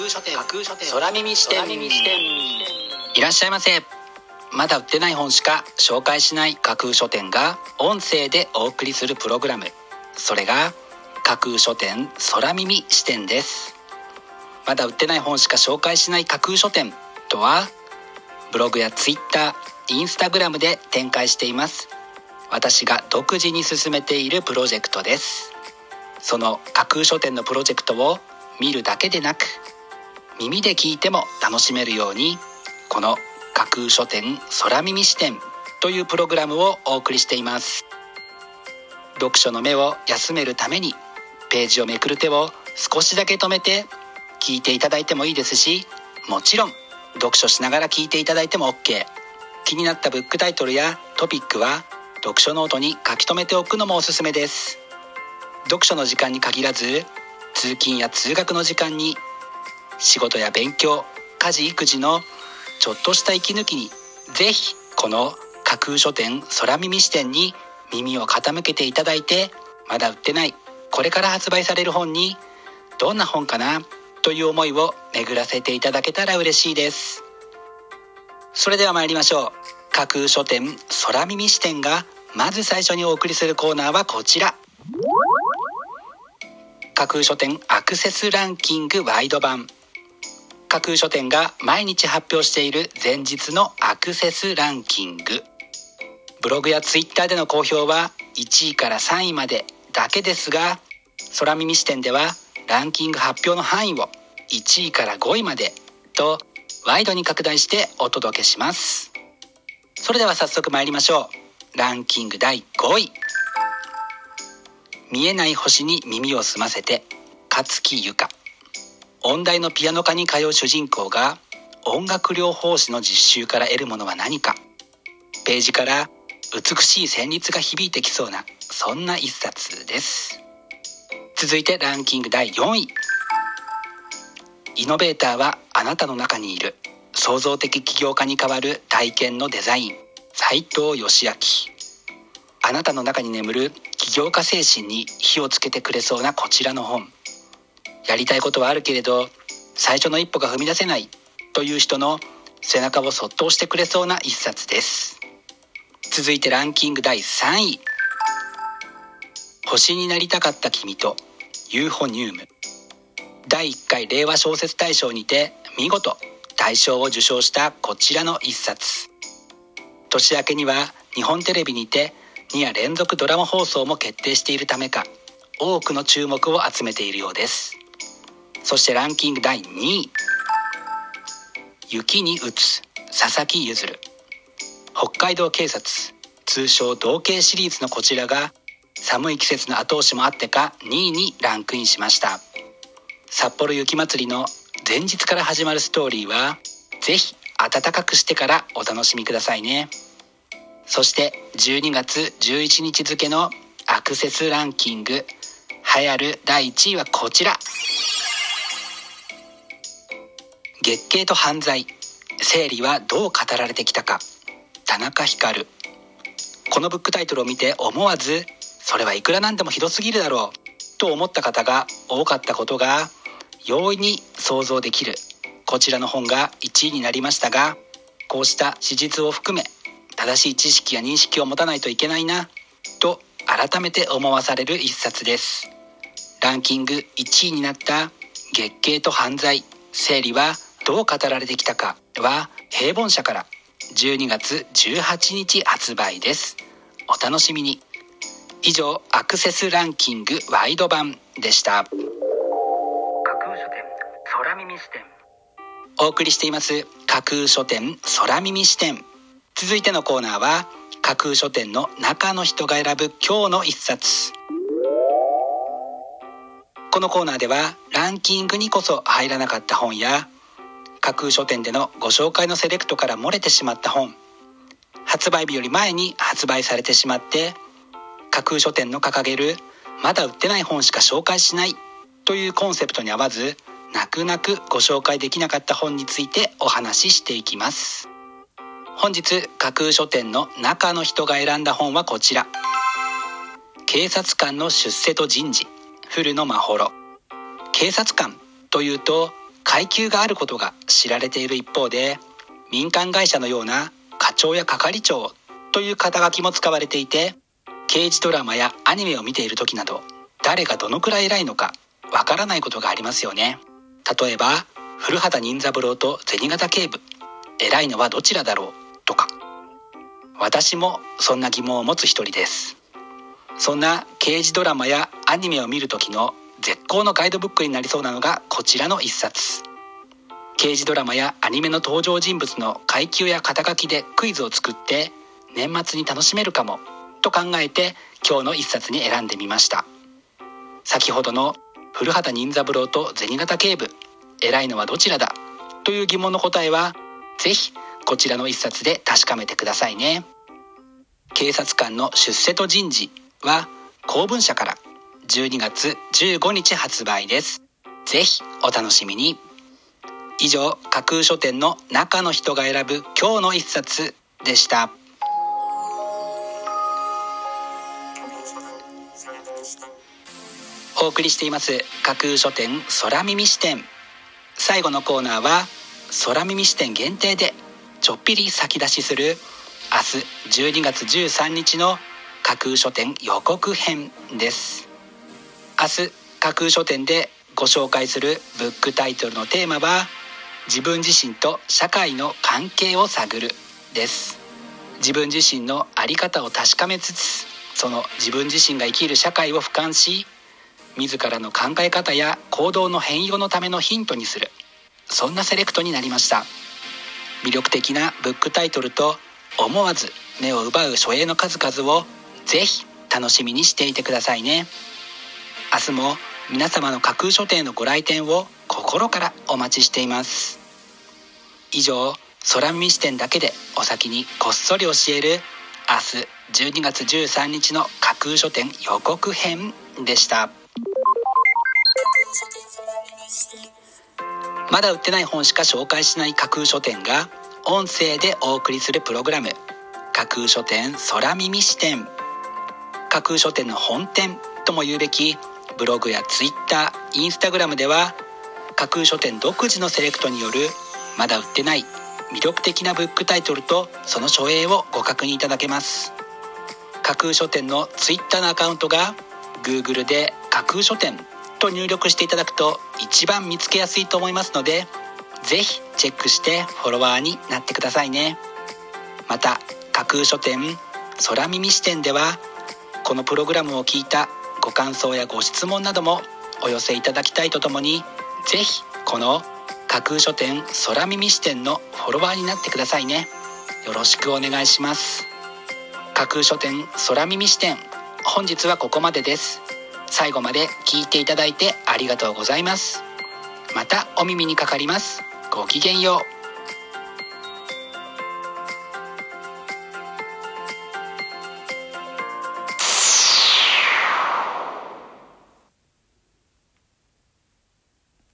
空書店。架空書店。空耳視点。いらっしゃいませ。まだ売ってない本しか紹介しない架空書店が音声でお送りするプログラム。それが架空書店空耳視点です。まだ売ってない本しか紹介しない架空書店とはブログやツイッターインスタグラムで展開しています。私が独自に進めているプロジェクトです。その架空書店のプロジェクトを見るだけでなく耳で聞いても楽しめるようにこの架空書店空耳視点というプログラムをお送りしています。読書の目を休めるためにページをめくる手を少しだけ止めて聞いていただいてもいいですしもちろん読書しながら聞いていただいても OK 気になったブックタイトルやトピックは読書ノートに書き留めておくのもおすすめです。読書の時間に限らず通勤や通学の時間に仕事や勉強家事育児のちょっとした息抜きにぜひこの架空書店空耳視点に耳を傾けていただいてまだ売ってない。これから発売される本にどんな本かなという思いを巡らせていただけたら嬉しいです。それでは参りましょう。架空書店空耳視点がまず最初にお送りするコーナーはこちら。架空書店アクセスランキングワイド版。架空書店が毎日発表している前日のアクセスランキング。ブログやツイッターでの公表は1位から3位までだけですが空耳視点ではランキング発表の範囲を1位から5位までとワイドに拡大してお届けします。それでは早速参りましょう。ランキング第5位。見えない星に耳を澄ませて勝木由香。音大のピアノ科に通う主人公が音楽療法士の実習から得るものは何か。ページから美しい旋律が響いてきそうなそんな一冊です。続いてランキング第4位。イノベーターはあなたの中にいる。創造的起業家に代わる体験のデザイン。斉藤義明。あなたの中に眠る起業家精神に火をつけてくれそうなこちらの本。やりたいことはあるけれど最初の一歩が踏み出せないという人の背中をそっと押してくれそうな一冊です。続いてランキング第3位。星になりたかった君とユーフォニウム。第1回令和小説大賞にて見事大賞を受賞したこちらの一冊。年明けには日本テレビにて2夜連続ドラマ放送も決定しているためか多くの注目を集めているようです。そしてランキング第2位。雪に打つ佐々木譲北海道警察通称同系シリーズのこちらが寒い季節の後押しもあってか2位にランクインしました。札幌雪まつりの前日から始まるストーリーはぜひ暖かくしてからお楽しみくださいね。そして12月11日付のアクセスランキング。流行る第1位はこちら。月経と犯罪。生理はどう語られてきたか。田中光。このブックタイトルを見て思わずそれはいくらなんでもひどすぎるだろう。と思った方が多かったことが容易に想像できる。こちらの本が1位になりましたがこうした史実を含め正しい知識や認識を持たないといけないなと改めて思わされる一冊です。ランキング1位になった月経と犯罪。生理はどう語られてきたかは平凡社から。12月18日発売です。お楽しみに。以上アクセスランキングワイド版でした。架空書店空耳視点。お送りしています架空書店空耳視点。続いてのコーナーは架空書店の中の人が選ぶ今日の一冊。このコーナーではランキングにこそ入らなかった本や架空書店でのご紹介のセレクトから漏れてしまった本。発売日より前に発売されてしまって架空書店の掲げるまだ売ってない本しか紹介しないというコンセプトに合わず泣く泣くご紹介できなかった本についてお話ししていきます。本日架空書店の中の人が選んだ本はこちら。警察官の出世と人事。古野真秀警察官というと階級があることが知られている一方で民間会社のような課長や係長という肩書きも使われていて刑事ドラマやアニメを見ている時など誰がどのくらい偉いのかわからないことがありますよね。例えば古畑任三郎と銭形警部。偉いのはどちらだろうとか。私もそんな疑問を持つ一人です。そんな刑事ドラマやアニメを見る時の絶好のガイドブックになりそうなのがこちらの一冊。刑事ドラマやアニメの登場人物の階級や肩書きでクイズを作って年末に楽しめるかもと考えて今日の一冊に選んでみました。先ほどの古畑任三郎と銭形警部偉いのはどちらだという疑問の答えはぜひこちらの一冊で確かめてくださいね。警察官の出世と人事は公文社から。12月15日発売です。ぜひお楽しみに。以上架空書店の中の人が選ぶ今日の一冊でした。お送りしています架空書店空耳視点。最後のコーナーは空耳視点限定でちょっぴり先出しする明日12月13日の架空書店予告編です。明日架空書店でご紹介するブックタイトルのテーマは自分自身と社会の関係を探るです。自分自身の在り方を確かめつつその自分自身が生きる社会を俯瞰し自らの考え方や行動の変容のためのヒントにする。そんなセレクトになりました。魅力的なブックタイトルと思わず目を奪う書影の数々をぜひ楽しみにしていてくださいね。明日も皆様の架空書店のご来店を心からお待ちしています。以上空耳視点だけでお先にこっそり教える明日12月13日の架空書店予告編でした。まだ売ってない本しか紹介しない架空書店が音声でお送りするプログラム。架空書店空耳視点。架空書店の本店とも言うべきブログやツイッターインスタグラムでは架空書店独自のセレクトによるまだ売ってない魅力的なブックタイトルとその書影をご確認いただけます。架空書店のツイッターのアカウントが Google で架空書店と入力していただくと一番見つけやすいと思いますのでぜひチェックしてフォロワーになってくださいね。また架空書店空耳視点ではこのプログラムを聞いたご感想やご質問などもお寄せいただきたいとともにぜひこの架空書店空耳視点のフォロワーになってくださいね。よろしくお願いします。架空書店空耳視点本日はここまでです。最後まで聞いていただいてありがとうございます。またお耳にかかります。ごきげんよう。